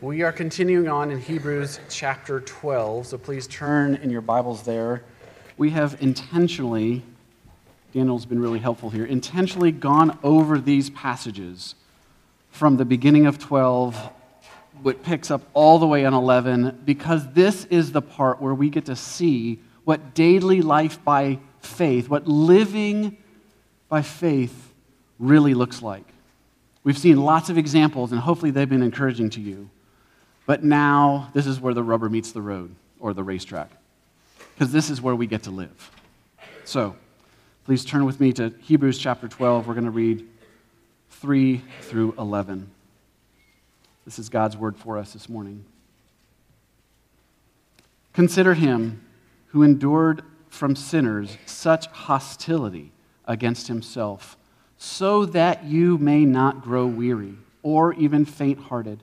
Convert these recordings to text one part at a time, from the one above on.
We are continuing on in Hebrews chapter 12, so please turn in your Bibles there. We have intentionally, Daniel's been really helpful here, intentionally gone over these passages from the beginning of 12, what picks up all the way on 11, because this is the part where we get to see what daily life by faith, what living by faith really looks like. We've seen lots of examples, and hopefully they've been encouraging to you. But now, this is where the rubber meets the road or the racetrack, because this is where we get to live. So, please turn with me to Hebrews chapter 12. We're going to read 3 through 11. This is God's word for us this morning. Consider him who endured from sinners such hostility against himself, so that you may not grow weary or even faint hearted.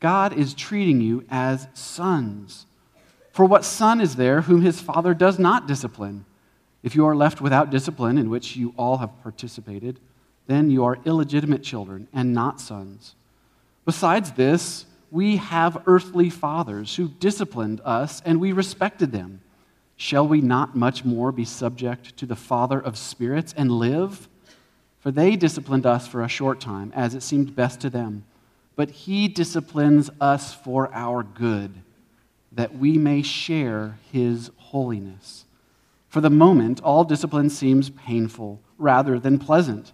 God is treating you as sons. For what son is there whom his father does not discipline? If you are left without discipline, in which you all have participated, then you are illegitimate children and not sons. Besides this, we have earthly fathers who disciplined us, and we respected them. Shall we not much more be subject to the Father of spirits and live? For they disciplined us for a short time, as it seemed best to them. But he disciplines us for our good, that we may share his holiness. For the moment, all discipline seems painful rather than pleasant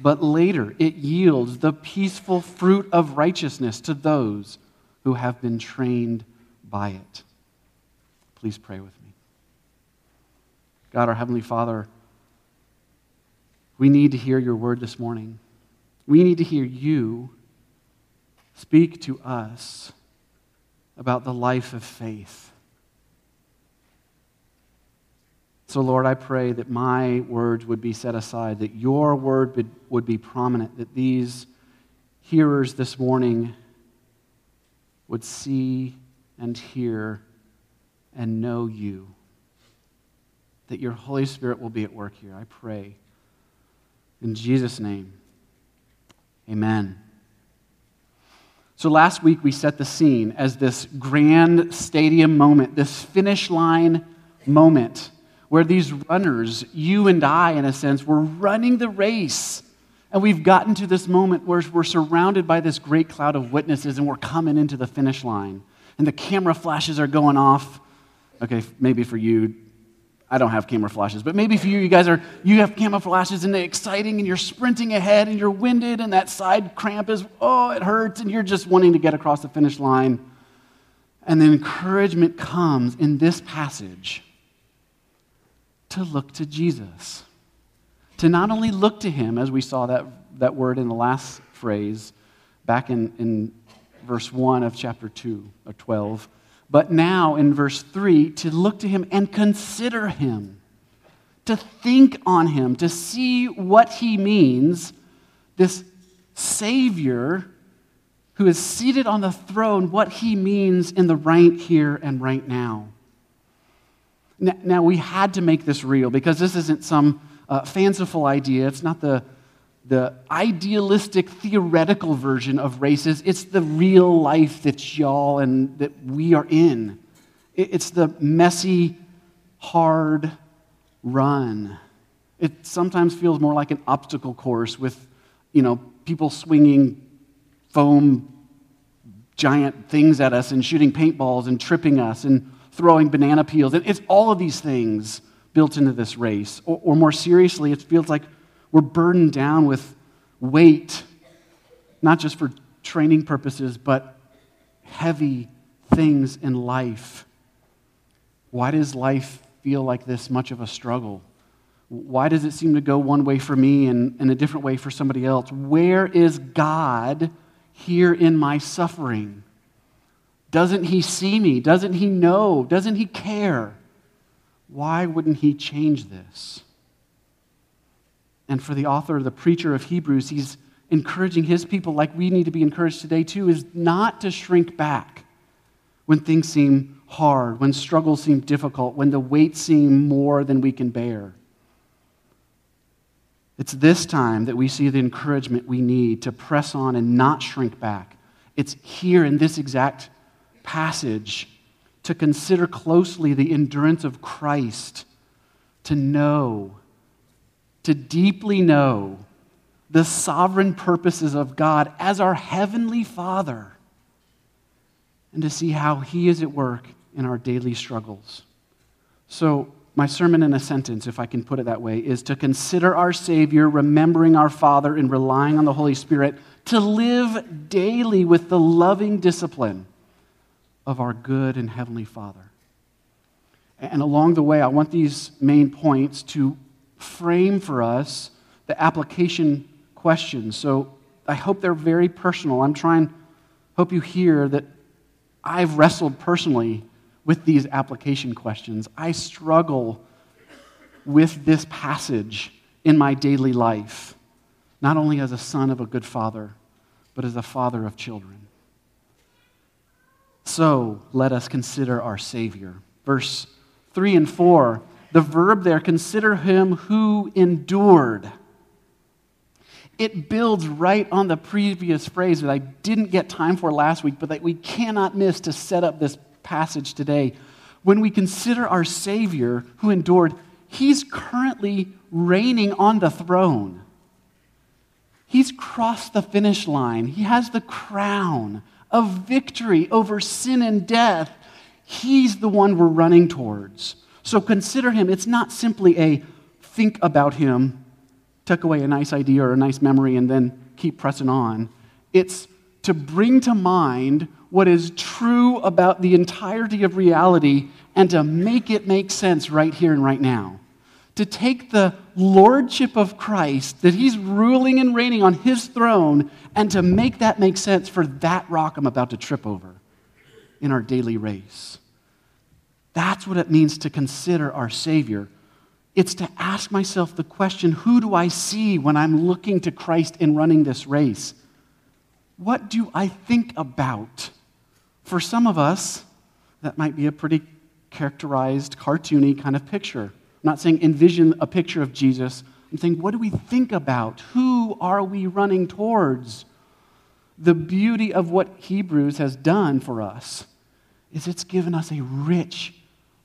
but later it yields the peaceful fruit of righteousness to those who have been trained by it. Please pray with me. God, our Heavenly Father, we need to hear your word this morning. We need to hear you speak to us about the life of faith. So, Lord, I pray that my words would be set aside, that your word would, be prominent, that these hearers this morning would see and hear and know you. That your Holy Spirit will be at work here. I pray. In Jesus' name, amen. So last week we set the scene as this grand stadium moment, this finish line moment where these runners, you and I, in a sense, were running the race. And we've gotten to this moment where we're surrounded by this great cloud of witnesses and we're coming into the finish line. And the camera flashes are going off. Okay, maybe for you, I don't have camera flashes, but maybe for you, you guys are, you have camera flashes and they're exciting and you're sprinting ahead and you're winded and that side cramp is, oh, it hurts and you're just wanting to get across the finish line. And then encouragement comes in this passage to look to Jesus. To not only look to him, as we saw that, that word in the last phrase back in, in verse 1 of chapter 2 or 12, but now in verse 3, to look to him and consider him, to think on him, to see what he means, this Savior who is seated on the throne, what he means in the right here and right now. Now, we had to make this real because this isn't some uh, fanciful idea. It's not the, the idealistic, theoretical version of races. It's the real life that y'all and that we are in. It's the messy, hard run. It sometimes feels more like an obstacle course with, you know, people swinging foam giant things at us and shooting paintballs and tripping us and throwing banana peels. And It's all of these things built into this race. Or, or more seriously, it feels like we're burdened down with weight, not just for training purposes, but heavy things in life. Why does life feel like this much of a struggle? Why does it seem to go one way for me and, and a different way for somebody else? Where is God here in my suffering? Doesn't he see me? Doesn't he know? Doesn't he care? Why wouldn't he change this? And for the author, the preacher of Hebrews, he's encouraging his people, like we need to be encouraged today too, is not to shrink back when things seem hard, when struggles seem difficult, when the weight seem more than we can bear. It's this time that we see the encouragement we need to press on and not shrink back. It's here in this exact passage to consider closely the endurance of Christ, to know, to deeply know the sovereign purposes of God as our Heavenly Father, and to see how He is at work in our daily struggles. So, my sermon in a sentence, if I can put it that way, is to consider our Savior, remembering our Father, and relying on the Holy Spirit to live daily with the loving discipline of our good and Heavenly Father. And along the way, I want these main points to frame for us the application questions. So I hope they're very personal. I'm trying, hope you hear that I've wrestled personally with these application questions. I struggle with this passage in my daily life, not only as a son of a good father, but as a father of children. So let us consider our Savior. Verse 3 and 4, the verb there, consider him who endured. It builds right on the previous phrase that I didn't get time for last week, but that we cannot miss to set up this passage today. When we consider our Savior who endured, He's currently reigning on the throne. He's crossed the finish line. He has the crown of victory over sin and death. He's the one we're running towards. So consider him. It's not simply a think about him, tuck away a nice idea or a nice memory, and then keep pressing on. It's to bring to mind what is true about the entirety of reality and to make it make sense right here and right now. To take the lordship of Christ, that he's ruling and reigning on his throne, and to make that make sense for that rock I'm about to trip over in our daily race. That's what it means to consider our Savior. It's to ask myself the question who do I see when I'm looking to Christ in running this race? What do I think about? For some of us, that might be a pretty characterized, cartoony kind of picture. I'm not saying envision a picture of Jesus. I'm saying, what do we think about? Who are we running towards? The beauty of what Hebrews has done for us is it's given us a rich,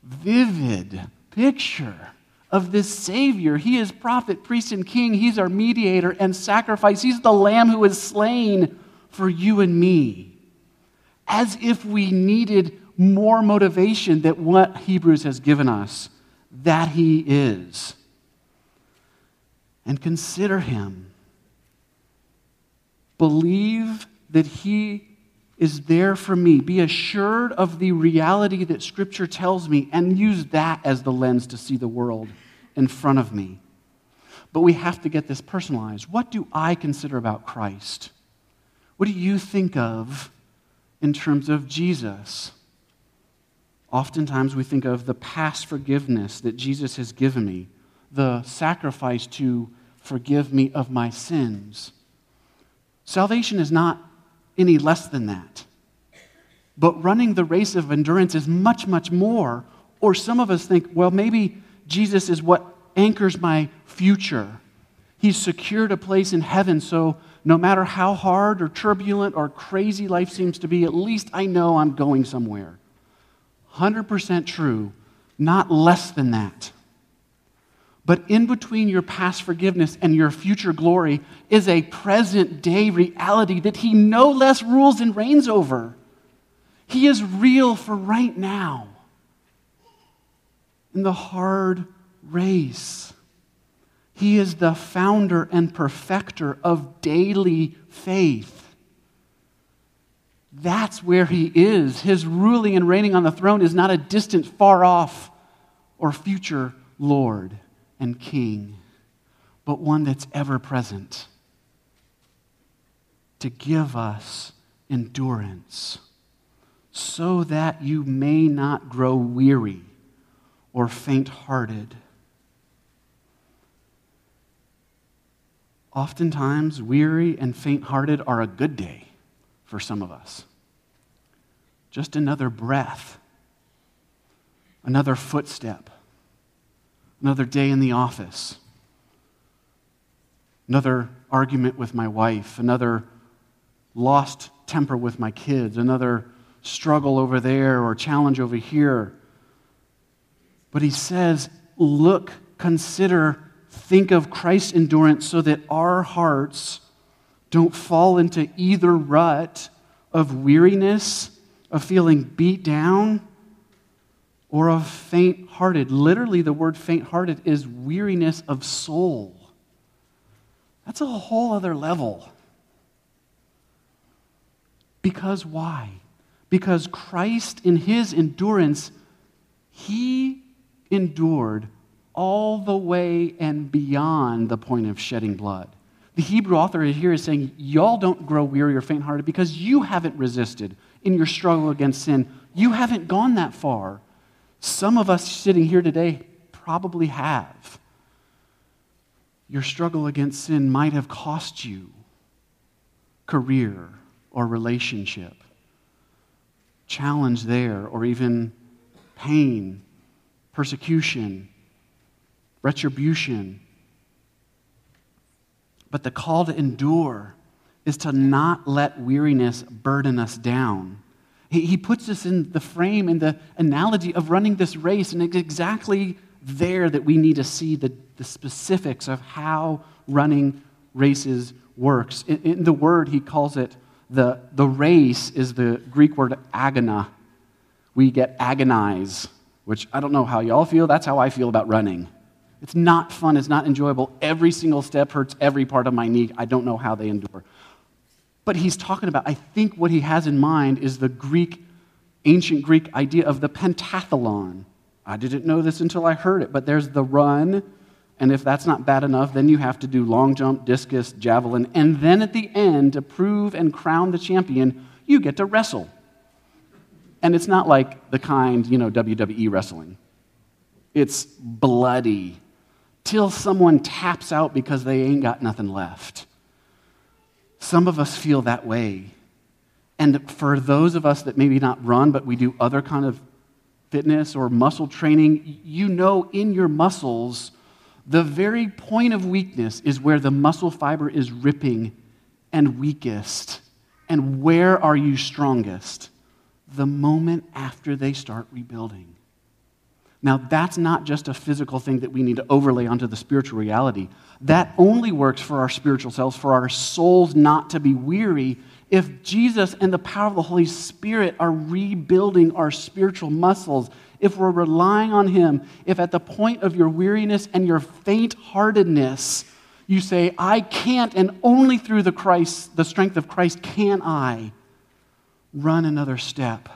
vivid picture of this Savior. He is prophet, priest, and king. He's our mediator and sacrifice. He's the Lamb who is slain for you and me as if we needed more motivation than what Hebrews has given us that He is. And consider Him. Believe that He is there for me. Be assured of the reality that Scripture tells me and use that as the lens to see the world in front of me. But we have to get this personalized. What do I consider about Christ? What do you think of in terms of Jesus. Oftentimes we think of the past forgiveness that Jesus has given me, the sacrifice to forgive me of my sins. Salvation is not any less than that. But running the race of endurance is much, much more. Or some of us think, well, maybe Jesus is what anchors my future. He's secured a place in heaven, so no matter how hard or turbulent or crazy life seems to be, at least I know I'm going somewhere. 100% true, not less than that. But in between your past forgiveness and your future glory is a present day reality that He no less rules and reigns over. He is real for right now in the hard race. He is the founder and perfecter of daily faith. That's where he is. His ruling and reigning on the throne is not a distant, far off, or future Lord and King, but one that's ever present to give us endurance. so that you may not grow weary or faint hearted. Oftentimes, weary and faint hearted are a good day for some of us. Just another breath, another footstep, another day in the office, another argument with my wife, another lost temper with my kids, another struggle over there or challenge over here. But he says, look, consider, think of Christ's endurance so that our hearts don't fall into either rut of weariness, of feeling beat down, or of faint hearted. Literally, the word faint hearted is weariness of soul. That's a whole other level. Because why? Because Christ, in his endurance, he endured all the way and beyond the point of shedding blood. The Hebrew author here is saying, Y'all don't grow weary or faint hearted because you haven't resisted in your struggle against sin. You haven't gone that far. Some of us sitting here today probably have. Your struggle against sin might have cost you career or relationship, challenge there, or even pain persecution, retribution. But the call to endure is to not let weariness burden us down. He, he puts us in the frame, in the analogy of running this race, and it's exactly there that we need to see the, the specifics of how running races works. In, in the word, he calls it the, the race is the Greek word agona. We get agonize which I don't know how y'all feel. That's how I feel about running. It's not fun. It's not enjoyable. Every single step hurts every part of my knee. I don't know how they endure. But he's talking about, I think what he has in mind is the Greek, ancient Greek idea of the pentathlon. I didn't know this until I heard it, but there's the run, and if that's not bad enough, then you have to do long jump, discus, javelin, and then at the end, to prove and crown the champion, you get to wrestle. And it's not like the kind, you know, WWE wrestling. It's bloody till someone taps out because they ain't got nothing left. Some of us feel that way. And for those of us that maybe not run, but we do other kind of fitness or muscle training, you know in your muscles, the very point of weakness is where the muscle fiber is ripping and weakest. And where are you strongest? the moment after they start rebuilding. Now, that's not just a physical thing that we need to overlay onto the spiritual reality. That only works for our spiritual selves, for our souls not to be weary. If Jesus and the power of the Holy Spirit are rebuilding our spiritual muscles, if we're relying on Him, if at the point of your weariness and your faint heartedness, you say, I can't, and only through the Christ, the strength of Christ can I run another step.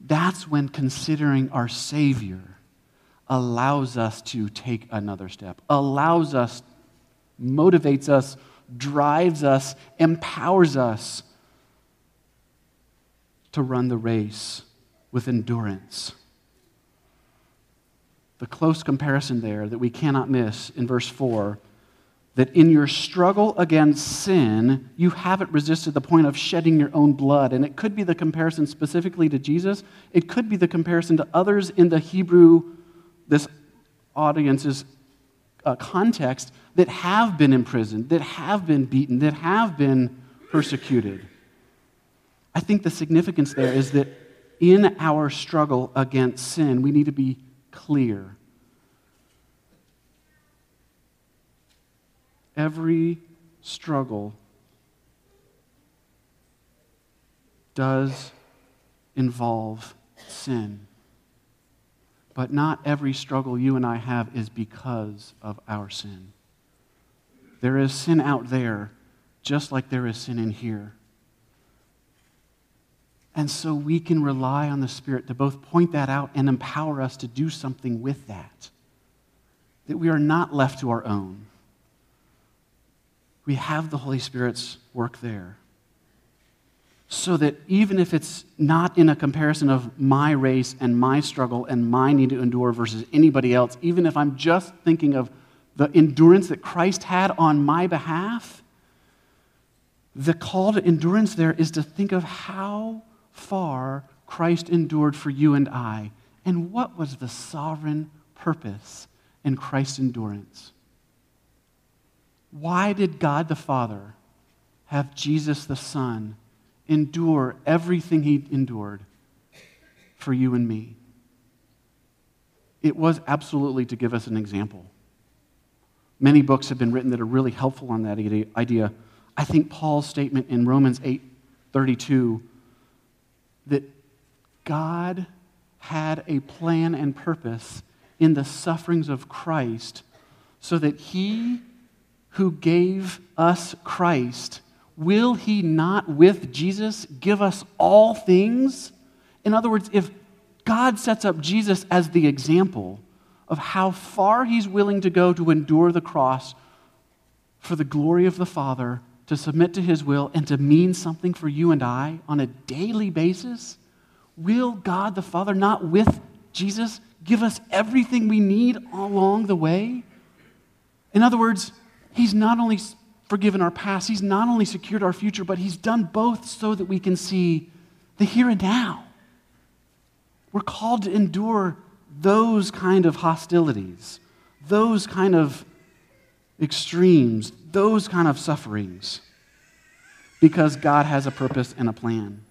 That's when considering our Savior allows us to take another step, allows us, motivates us, drives us, empowers us to run the race with endurance. The close comparison there that we cannot miss in verse 4 that in your struggle against sin, you haven't resisted the point of shedding your own blood. And it could be the comparison specifically to Jesus, it could be the comparison to others in the Hebrew, this audience's uh, context, that have been imprisoned, that have been beaten, that have been persecuted. I think the significance there is that in our struggle against sin, we need to be clear every struggle does involve sin. But not every struggle you and I have is because of our sin. There is sin out there, just like there is sin in here. And so we can rely on the Spirit to both point that out and empower us to do something with that. That we are not left to our own we have the Holy Spirit's work there. so that even if it's not in a comparison of my race and my struggle and my need to endure versus anybody else, even if I'm just thinking of the endurance that Christ had on my behalf, the call to endurance there is to think of how far Christ endured for you and I, and what was the sovereign purpose in Christ's endurance. Why did God the Father have Jesus the Son endure everything he endured for you and me? It was absolutely to give us an example. Many books have been written that are really helpful on that idea. I think Paul's statement in Romans 8 32 that God had a plan and purpose in the sufferings of Christ so that he who gave us Christ, will he not with Jesus give us all things? In other words, if God sets up Jesus as the example of how far he's willing to go to endure the cross for the glory of the Father, to submit to his will, and to mean something for you and I on a daily basis, will God the Father not with Jesus give us everything we need along the way? In other words, He's not only forgiven our past, He's not only secured our future, but He's done both so that we can see the here and now. We're called to endure those kind of hostilities, those kind of extremes, those kind of sufferings, because God has a purpose and a plan.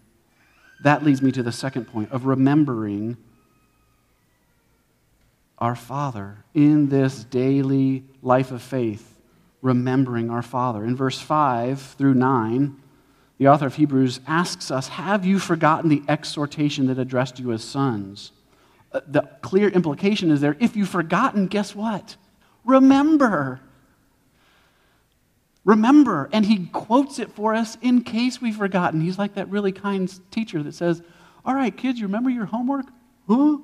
That leads me to the second point of remembering our Father in this daily life of faith, remembering our Father. In verse 5 through 9, the author of Hebrews asks us Have you forgotten the exhortation that addressed you as sons? Uh, the clear implication is there if you've forgotten, guess what? Remember. Remember. And he quotes it for us in case we've forgotten. He's like that really kind teacher that says, All right, kids, you remember your homework? Huh?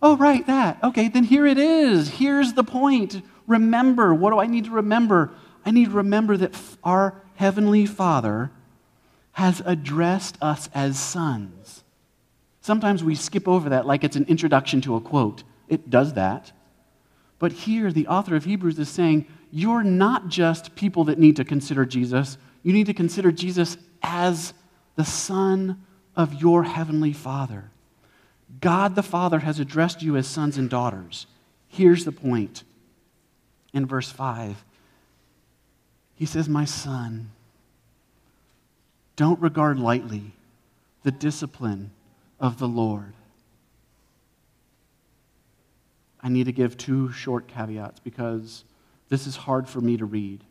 Oh, right, that. Okay, then here it is. Here's the point. Remember. What do I need to remember? I need to remember that our Heavenly Father has addressed us as sons. Sometimes we skip over that like it's an introduction to a quote. It does that. But here, the author of Hebrews is saying, you're not just people that need to consider Jesus, you need to consider Jesus as the Son of your Heavenly Father. God the Father has addressed you as sons and daughters. Here's the point in verse 5. He says, My son, don't regard lightly the discipline of the Lord. I need to give two short caveats because this is hard for me to read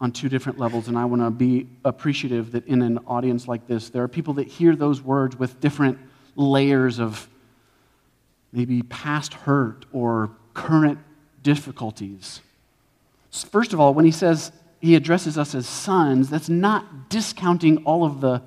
on two different levels, and I want to be appreciative that in an audience like this, there are people that hear those words with different layers of maybe past hurt or current difficulties. First of all, when he says he addresses us as sons, that's not discounting all of the,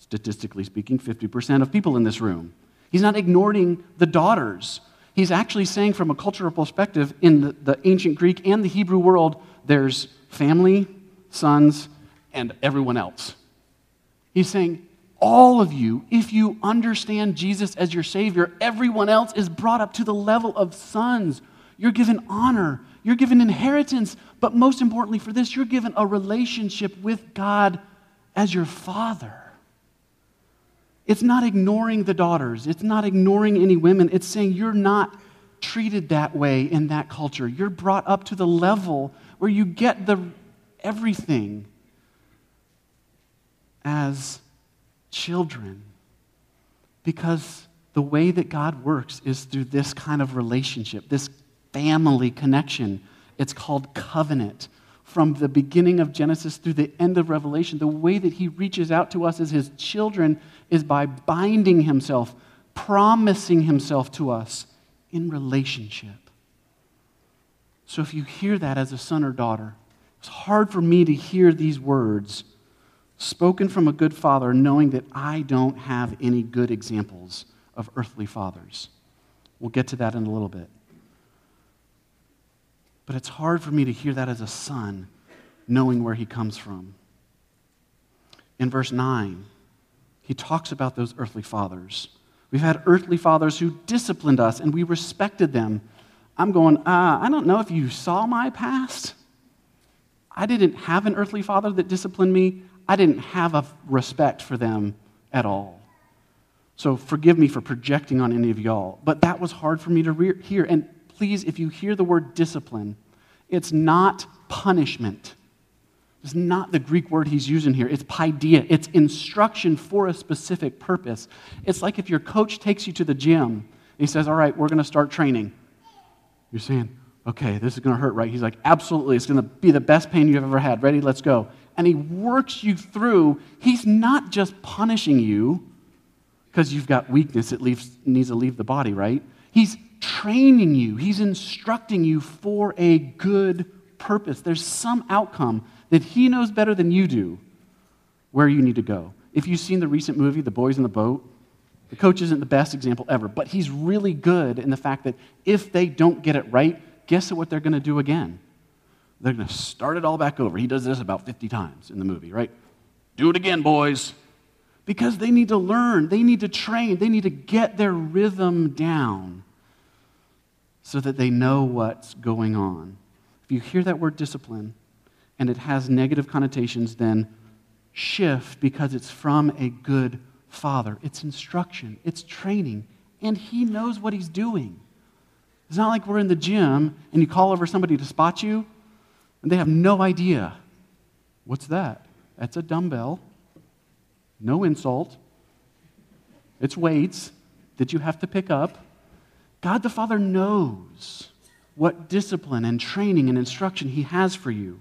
statistically speaking, 50% of people in this room. He's not ignoring the daughters. He's actually saying, from a cultural perspective, in the, the ancient Greek and the Hebrew world, there's family, sons, and everyone else. He's saying, all of you, if you understand Jesus as your Savior, everyone else is brought up to the level of sons. You're given honor, you're given inheritance, but most importantly for this, you're given a relationship with God as your Father. It's not ignoring the daughters, it's not ignoring any women. It's saying you're not treated that way in that culture. You're brought up to the level where you get the everything as children. Because the way that God works is through this kind of relationship, this family connection. It's called covenant. From the beginning of Genesis through the end of Revelation, the way that He reaches out to us as His children is by binding Himself, promising Himself to us in relationship. So if you hear that as a son or daughter, it's hard for me to hear these words spoken from a good father, knowing that I don't have any good examples of earthly fathers. We'll get to that in a little bit. But it's hard for me to hear that as a son, knowing where he comes from. in verse 9, he talks about those earthly fathers. We've had earthly fathers who disciplined us and we respected them. I'm going, uh, I don't know if you saw my past. I didn't have an earthly father that disciplined me. I didn't have a respect for them at all. So forgive me for projecting on any of y'all, but that was hard for me to re- hear. And please, if you hear the word discipline, it's not punishment. It's not the Greek word he's using here. It's paideia. It's instruction for a specific purpose. It's like if your coach takes you to the gym he says, All right, we're going to start training. You're saying, Okay, this is going to hurt, right? He's like, Absolutely. It's going to be the best pain you've ever had. Ready? Let's go. And he works you through. He's not just punishing you because you've got weakness it leaves, needs to leave the body, right? He's training you, he's instructing you for a good purpose. There's some outcome that he knows better than you do where you need to go. If you've seen the recent movie, The Boys in the Boat, the coach isn't the best example ever, but he's really good in the fact that if they don't get it right, guess what they're going to do again? They're going to start it all back over. He does this about 50 times in the movie, right? Do it again, boys. Because they need to learn, they need to train, they need to get their rhythm down so that they know what's going on. If you hear that word discipline and it has negative connotations, then shift because it's from a good father. It's instruction, it's training, and he knows what he's doing. It's not like we're in the gym and you call over somebody to spot you and they have no idea. What's that? That's a dumbbell. No insult. It's weights that you have to pick up. God the Father knows what discipline and training and instruction He has for you.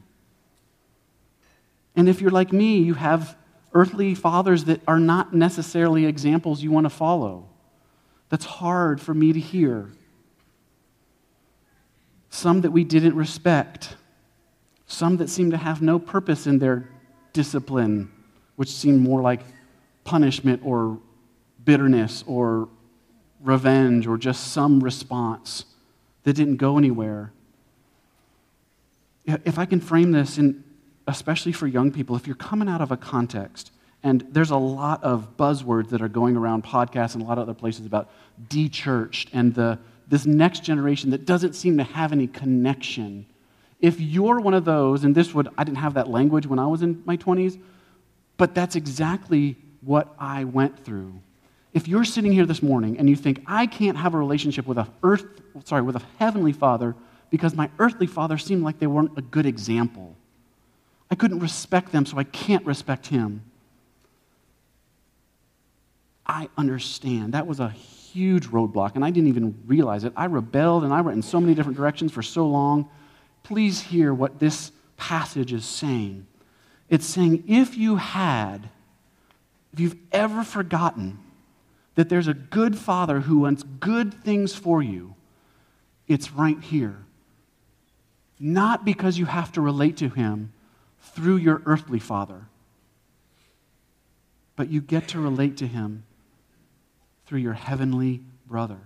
And if you're like me, you have earthly fathers that are not necessarily examples you want to follow. That's hard for me to hear. Some that we didn't respect, some that seem to have no purpose in their discipline which seemed more like punishment or bitterness or revenge or just some response that didn't go anywhere. If I can frame this, in, especially for young people, if you're coming out of a context, and there's a lot of buzzwords that are going around podcasts and a lot of other places about de-churched and the, this next generation that doesn't seem to have any connection. If you're one of those, and this would, I didn't have that language when I was in my 20s, but that's exactly what I went through. If you're sitting here this morning and you think, I can't have a relationship with a earth, sorry, with a heavenly father because my earthly father seemed like they weren't a good example. I couldn't respect them, so I can't respect him. I understand. That was a huge roadblock, and I didn't even realize it. I rebelled and I went in so many different directions for so long. Please hear what this passage is saying. It's saying if you had, if you've ever forgotten that there's a good father who wants good things for you, it's right here. Not because you have to relate to him through your earthly father, but you get to relate to him through your heavenly brother,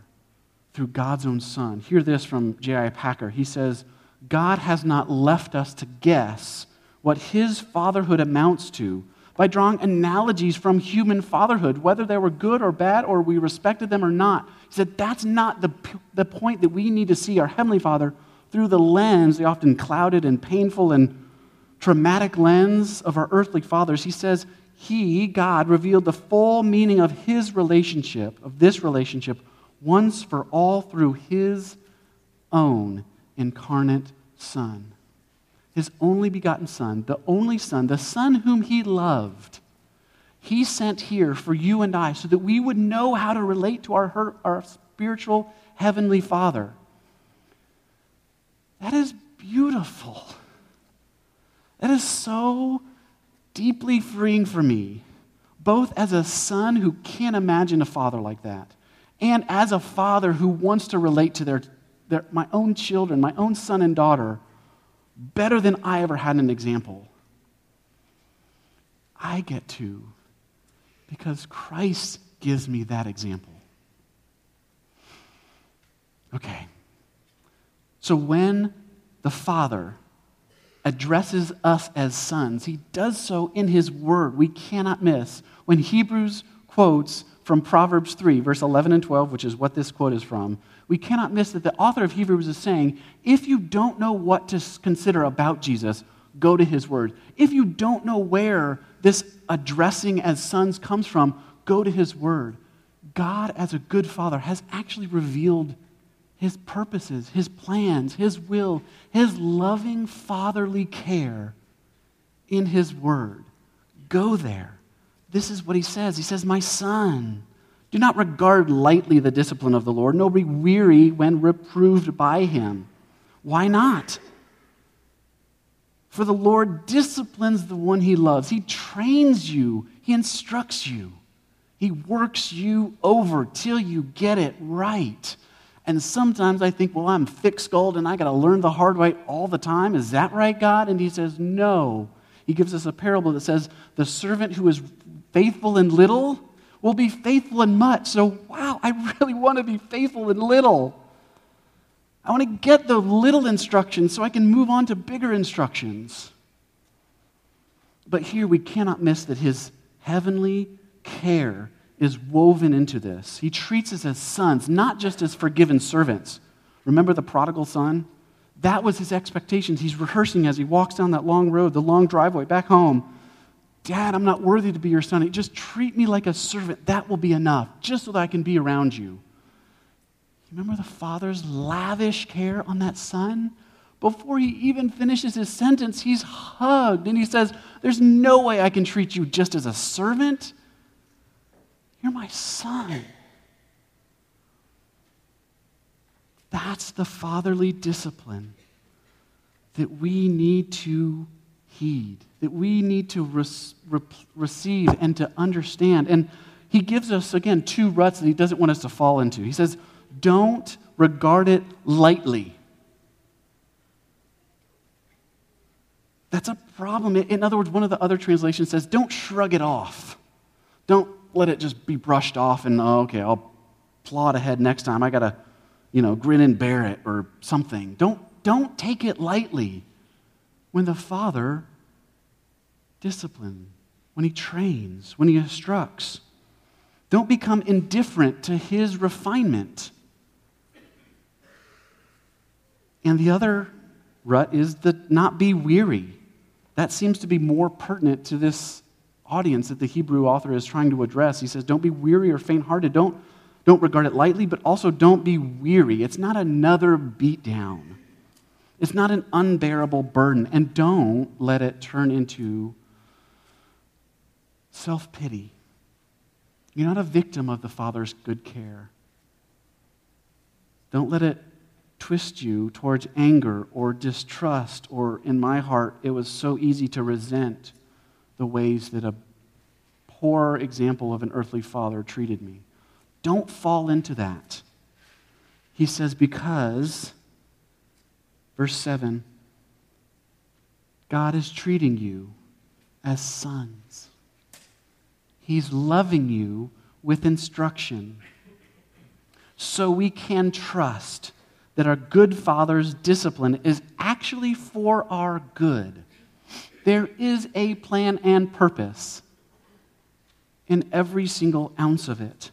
through God's own son. Hear this from J.I. Packer. He says, God has not left us to guess what his fatherhood amounts to by drawing analogies from human fatherhood, whether they were good or bad or we respected them or not. He said that's not the, the point that we need to see our Heavenly Father through the lens, the often clouded and painful and traumatic lens of our earthly fathers. He says, He, God, revealed the full meaning of His relationship, of this relationship, once for all through His own incarnate Son his only begotten Son, the only Son, the Son whom he loved, he sent here for you and I so that we would know how to relate to our, our spiritual heavenly Father. That is beautiful. That is so deeply freeing for me, both as a son who can't imagine a father like that, and as a father who wants to relate to their, their, my own children, my own son and daughter better than I ever had an example. I get to because Christ gives me that example. Okay. So when the Father addresses us as sons, he does so in his word. We cannot miss. When Hebrews quotes from Proverbs 3, verse 11 and 12, which is what this quote is from, we cannot miss that the author of Hebrews is saying if you don't know what to consider about Jesus, go to his word. If you don't know where this addressing as sons comes from, go to his word. God, as a good father, has actually revealed his purposes, his plans, his will, his loving fatherly care in his word. Go there. This is what he says. He says, My son, do not regard lightly the discipline of the Lord, nor be weary when reproved by him. Why not? For the Lord disciplines the one he loves. He trains you, he instructs you, he works you over till you get it right. And sometimes I think, well, I'm thick skulled and I got to learn the hard way all the time. Is that right, God? And he says, no. He gives us a parable that says, the servant who is faithful in little will be faithful in much. So, wow, I really want to be faithful in little. I want to get the little instructions so I can move on to bigger instructions. But here we cannot miss that his heavenly care is woven into this. He treats us as sons, not just as forgiven servants. Remember the prodigal son? That was his expectations. He's rehearsing as he walks down that long road, the long driveway back home. Dad, I'm not worthy to be your son. Just treat me like a servant. That will be enough, just so that I can be around you. Remember the father's lavish care on that son? Before he even finishes his sentence, he's hugged and he says, There's no way I can treat you just as a servant. You're my son. That's the fatherly discipline that we need to heed, that we need to re- receive and to understand. And he gives us, again, two ruts that he doesn't want us to fall into. He says, Don't regard it lightly. That's a problem. In other words, one of the other translations says, Don't shrug it off. Don't let it just be brushed off and, oh, okay, I'll plod ahead next time. I got to, you know, grin and bear it or something. Don't, don't take it lightly when the Father disciplines, when He trains, when He instructs. Don't become indifferent to His refinement. And the other rut is the not be weary. That seems to be more pertinent to this audience that the Hebrew author is trying to address. He says, Don't be weary or faint hearted. Don't, don't regard it lightly, but also don't be weary. It's not another beatdown, it's not an unbearable burden. And don't let it turn into self pity. You're not a victim of the Father's good care. Don't let it twist you towards anger or distrust, or in my heart, it was so easy to resent the ways that a poor example of an earthly father treated me. Don't fall into that. He says, because, verse 7, God is treating you as sons. He's loving you with instruction. So we can trust that our good Father's discipline is actually for our good there is a plan and purpose in every single ounce of it.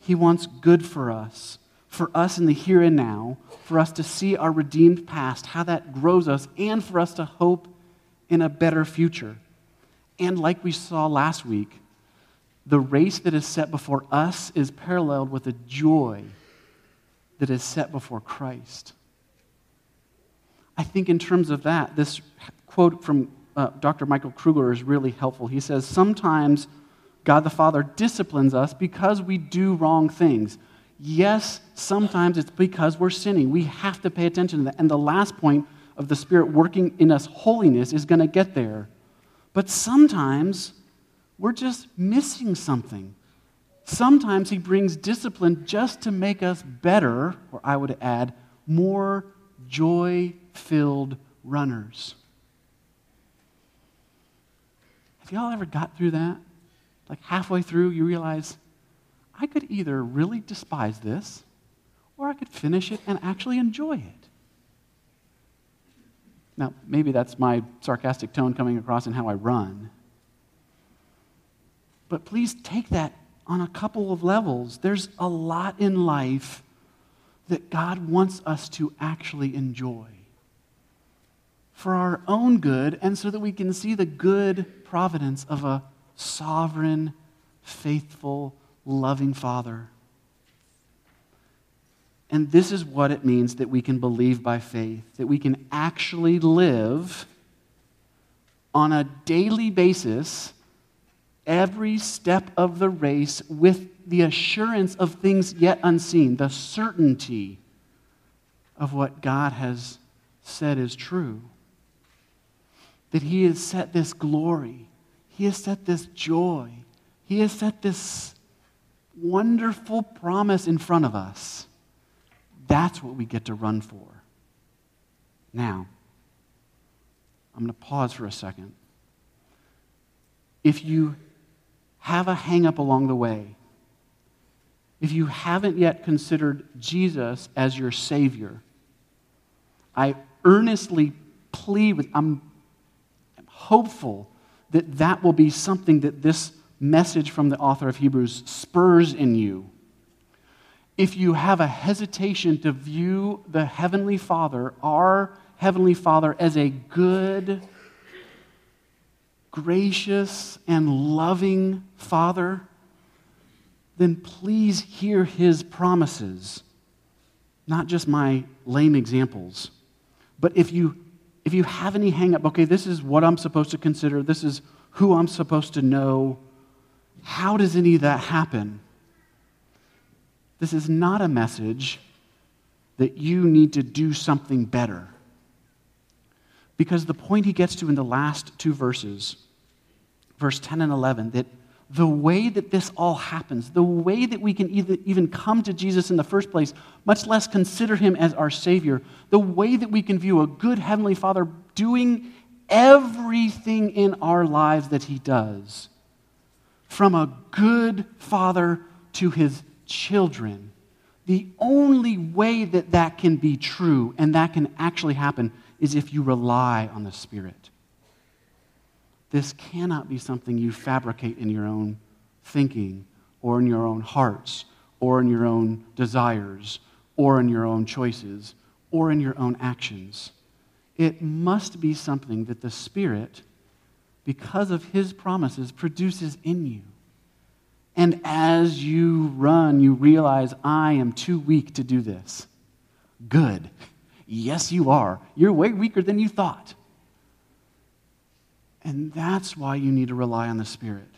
He wants good for us, for us in the here and now, for us to see our redeemed past, how that grows us, and for us to hope in a better future. And like we saw last week, the race that is set before us is paralleled with the joy that is set before Christ. I think, in terms of that, this quote from uh, Dr. Michael Kruger is really helpful. He says, Sometimes God the Father disciplines us because we do wrong things. Yes, sometimes it's because we're sinning. We have to pay attention to that. And the last point of the Spirit working in us holiness is going to get there. But sometimes we're just missing something. Sometimes He brings discipline just to make us better, or I would add, more joy filled runners. Have y'all ever got through that? Like halfway through, you realize, I could either really despise this, or I could finish it and actually enjoy it. Now, maybe that's my sarcastic tone coming across in how I run. But please take that on a couple of levels. There's a lot in life that God wants us to actually enjoy for our own good and so that we can see the good providence of a sovereign, faithful, loving Father. And this is what it means that we can believe by faith, that we can actually live on a daily basis every step of the race with the assurance of things yet unseen, the certainty of what God has said is true. That He has set this glory, He has set this joy, He has set this wonderful promise in front of us. That's what we get to run for. Now, I'm going to pause for a second. If you have a hang up along the way, if you haven't yet considered Jesus as your Savior, I earnestly plead with, I'm hopeful that that will be something that this message from the author of Hebrews spurs in you. If you have a hesitation to view the Heavenly Father, our Heavenly Father, as a good, gracious, and loving Father, then please hear His promises, not just my lame examples. But if you if you have any hang up, okay, this is what I'm supposed to consider, this is who I'm supposed to know, how does any of that happen? This is not a message that you need to do something better. Because the point he gets to in the last two verses, verse 10 and 11, that the way that this all happens, the way that we can even come to Jesus in the first place, much less consider him as our Savior, the way that we can view a good Heavenly Father doing everything in our lives that he does, from a good father to his children, the only way that that can be true and that can actually happen is if you rely on the Spirit. This cannot be something you fabricate in your own thinking or in your own hearts or in your own desires or in your own choices or in your own actions. It must be something that the Spirit, because of His promises, produces in you. And as you run, you realize, I am too weak to do this. Good. Yes, you are. You're way weaker than you thought. And that's why you need to rely on the Spirit.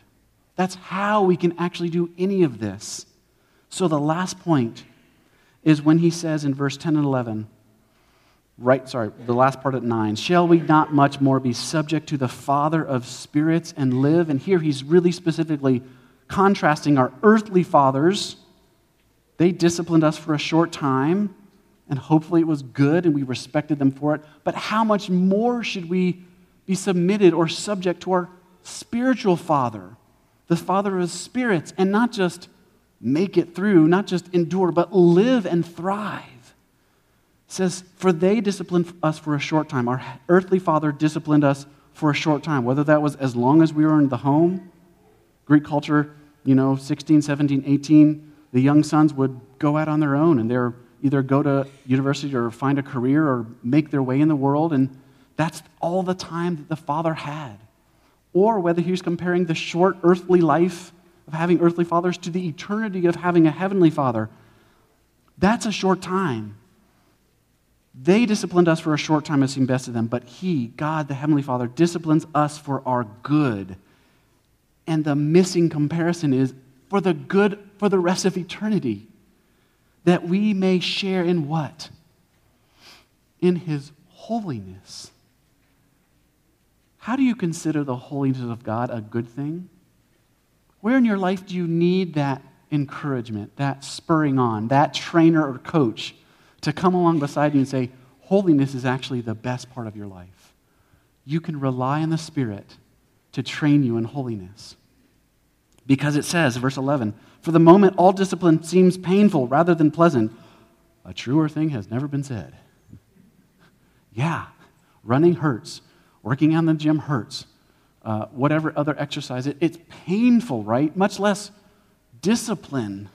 That's how we can actually do any of this. So the last point is when he says in verse 10 and 11, right, sorry, the last part at 9, shall we not much more be subject to the Father of spirits and live? And here he's really specifically contrasting our earthly fathers. They disciplined us for a short time, and hopefully it was good and we respected them for it. But how much more should we be submitted or subject to our spiritual Father, the Father of spirits, and not just make it through, not just endure, but live and thrive. It says, For they disciplined us for a short time. Our earthly Father disciplined us for a short time, whether that was as long as we were in the home. Greek culture, you know, 16, 17, 18, the young sons would go out on their own and they're either go to university or find a career or make their way in the world. And that's all the time that the Father had. Or whether he was comparing the short earthly life of having earthly fathers to the eternity of having a heavenly Father. That's a short time. They disciplined us for a short time as seemed best to them, but He, God the Heavenly Father, disciplines us for our good. And the missing comparison is for the good for the rest of eternity. That we may share in what? In His holiness. How do you consider the holiness of God a good thing? Where in your life do you need that encouragement, that spurring on, that trainer or coach to come along beside you and say, Holiness is actually the best part of your life? You can rely on the Spirit to train you in holiness. Because it says, verse 11, For the moment all discipline seems painful rather than pleasant. A truer thing has never been said. Yeah, Running hurts. Working out in the gym hurts. Uh, whatever other exercise, it, it's painful, right? Much less discipline,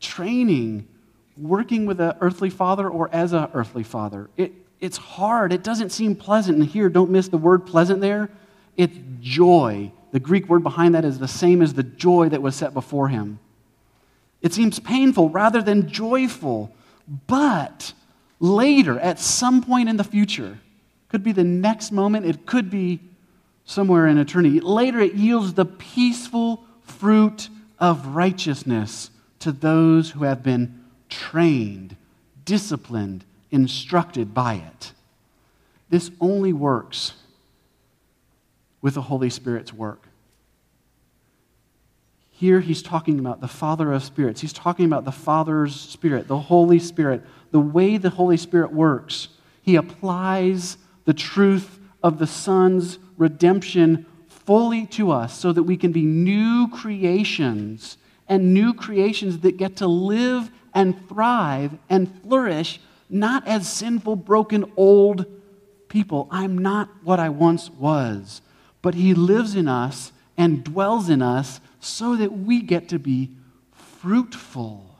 training, working with an earthly father or as an earthly father. It, it's hard. It doesn't seem pleasant. And here, don't miss the word pleasant there. It's joy. The Greek word behind that is the same as the joy that was set before him. It seems painful rather than joyful. But later, at some point in the future, could be the next moment, it could be somewhere in eternity. Later, it yields the peaceful fruit of righteousness to those who have been trained, disciplined, instructed by it. This only works with the Holy Spirit's work. Here he's talking about the Father of spirits. He's talking about the Father's Spirit, the Holy Spirit, the way the Holy Spirit works. He applies the truth of the Son's redemption fully to us so that we can be new creations and new creations that get to live and thrive and flourish, not as sinful, broken, old people. I'm not what I once was, but He lives in us and dwells in us so that we get to be fruitful.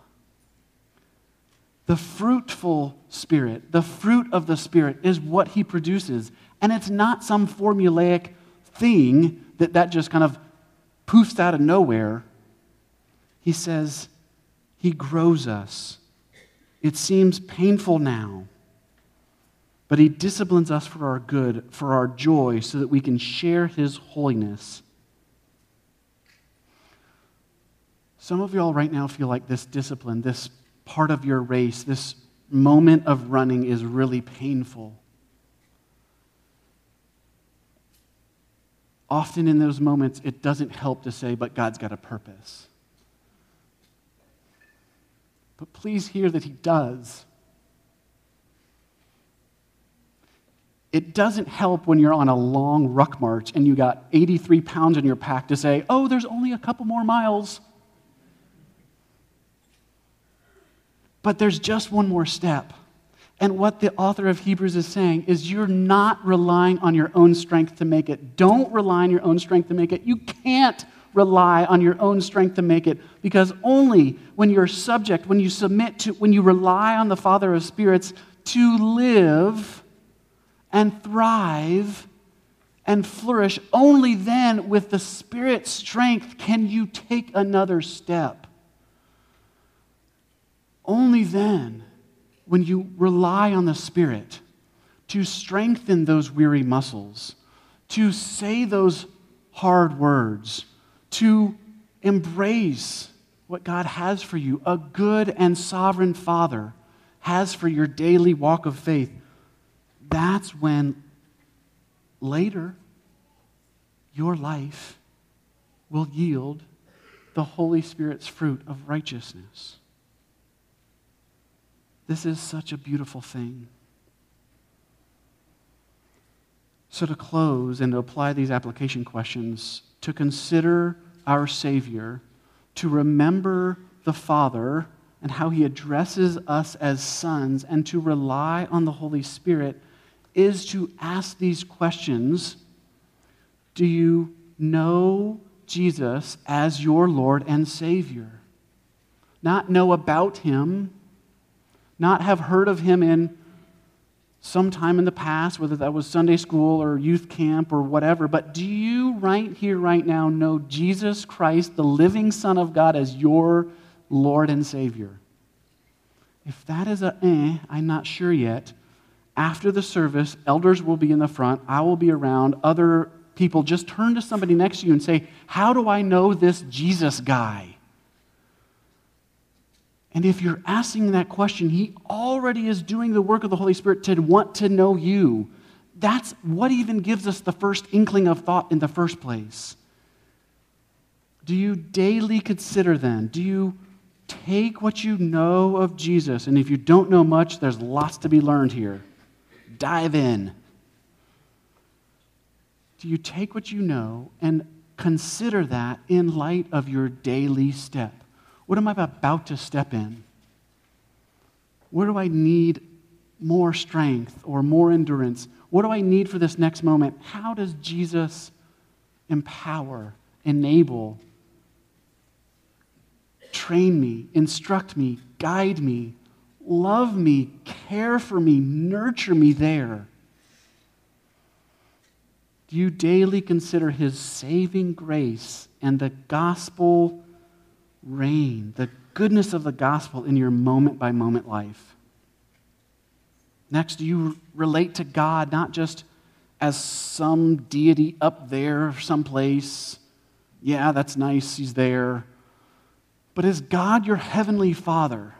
The fruitful spirit, the fruit of the spirit, is what he produces. And it's not some formulaic thing that that just kind of poofs out of nowhere. He says, He grows us. It seems painful now, but He disciplines us for our good, for our joy, so that we can share His holiness Some of y'all right now feel like this discipline, this part of your race, this moment of running is really painful. Often in those moments, it doesn't help to say, but God's got a purpose. But please hear that He does. It doesn't help when you're on a long ruck march and you got 83 pounds in your pack to say, oh, there's only a couple more miles. But there's just one more step. And what the author of Hebrews is saying is you're not relying on your own strength to make it. Don't rely on your own strength to make it. You can't rely on your own strength to make it because only when you're subject, when you submit to, when you rely on the Father of spirits to live and thrive and flourish, only then with the Spirit's strength can you take another step. Only then, when you rely on the Spirit to strengthen those weary muscles, to say those hard words, to embrace what God has for you, a good and sovereign Father has for your daily walk of faith, that's when later your life will yield the Holy Spirit's fruit of righteousness. This is such a beautiful thing. So, to close and to apply these application questions, to consider our Savior, to remember the Father and how He addresses us as sons, and to rely on the Holy Spirit is to ask these questions Do you know Jesus as your Lord and Savior? Not know about Him not have heard of him in some time in the past, whether that was Sunday school or youth camp or whatever, but do you right here, right now, know Jesus Christ, the living Son of God, as your Lord and Savior? If that is a eh, I'm not sure yet, after the service, elders will be in the front, I will be around, other people, just turn to somebody next to you and say, How do I know this Jesus guy? And if you're asking that question, He already is doing the work of the Holy Spirit to want to know you. That's what even gives us the first inkling of thought in the first place. Do you daily consider then? Do you take what you know of Jesus? And if you don't know much, there's lots to be learned here. Dive in. Do you take what you know and consider that in light of your daily step? What am I about to step in? Where do I need more strength or more endurance? What do I need for this next moment? How does Jesus empower, enable, train me, instruct me, guide me, love me, care for me, nurture me there? Do you daily consider his saving grace and the gospel reign, the goodness of the gospel in your moment by moment life? Next, you relate to God not just as some deity up there someplace? Yeah, that's nice, he's there. But is God, your heavenly Father,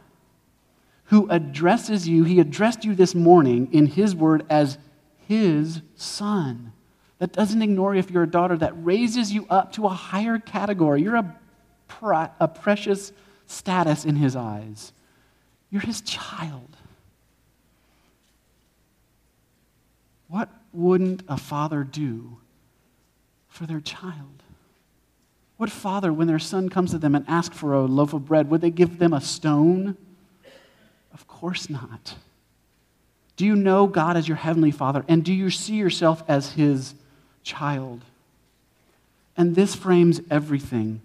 who addresses you, he addressed you this morning in his word as his son. That doesn't ignore you if you're a daughter, that raises you up to a higher category. You're a, a precious status in his eyes. You're his child. What wouldn't a father do for their child? What father, when their son comes to them and asks for a loaf of bread, would they give them a stone? Of course not. Do you know God as your heavenly father? And do you see yourself as his child? And this frames everything.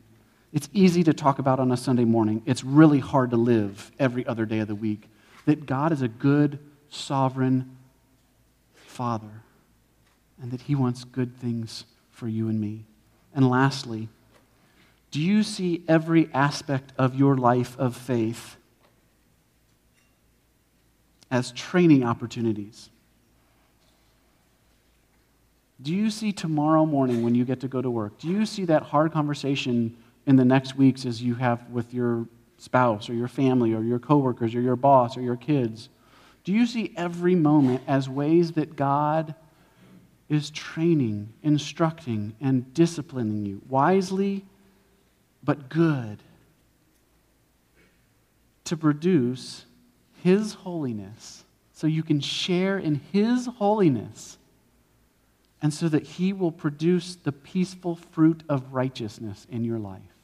It's easy to talk about on a Sunday morning. It's really hard to live every other day of the week. That God is a good, sovereign, Father and that He wants good things for you and me. And lastly, do you see every aspect of your life of faith as training opportunities? Do you see tomorrow morning when you get to go to work? Do you see that hard conversation in the next weeks as you have with your spouse or your family or your coworkers or your boss or your kids? Do you see every moment as ways that God is training, instructing, and disciplining you wisely but good to produce His holiness so you can share in His holiness and so that He will produce the peaceful fruit of righteousness in your life?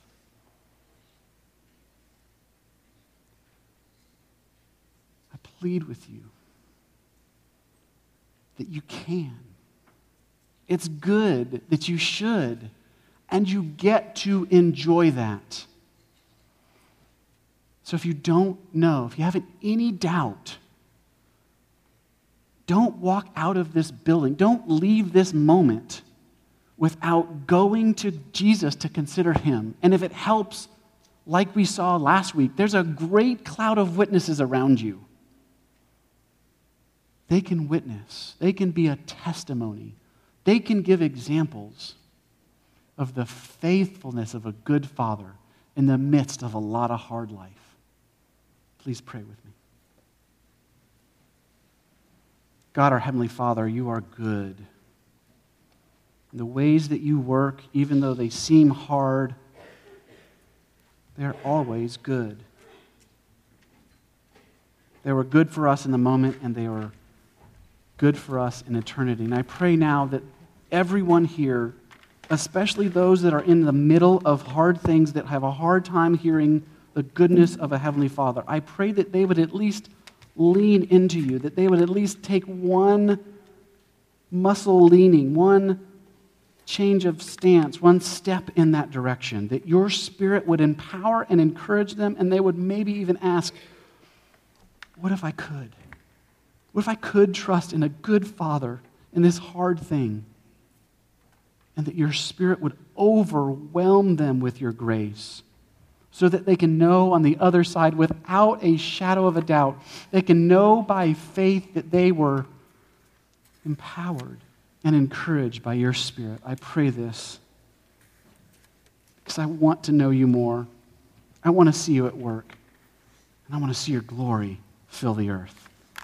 Plead with you that you can. It's good that you should, and you get to enjoy that. So if you don't know, if you have any doubt, don't walk out of this building. Don't leave this moment without going to Jesus to consider him. And if it helps, like we saw last week, there's a great cloud of witnesses around you they can witness, they can be a testimony, they can give examples of the faithfulness of a good father in the midst of a lot of hard life. Please pray with me. God, our Heavenly Father, you are good. the ways that you work, even though they seem hard, they're always good. They were good for us in the moment, and they were good for us in eternity. And I pray now that everyone here, especially those that are in the middle of hard things, that have a hard time hearing the goodness of a Heavenly Father, I pray that they would at least lean into you, that they would at least take one muscle leaning, one change of stance, one step in that direction, that your Spirit would empower and encourage them, and they would maybe even ask, What if I could? What if I could trust in a good father in this hard thing? And that your spirit would overwhelm them with your grace so that they can know on the other side without a shadow of a doubt. They can know by faith that they were empowered and encouraged by your spirit. I pray this because I want to know you more. I want to see you at work. And I want to see your glory fill the earth.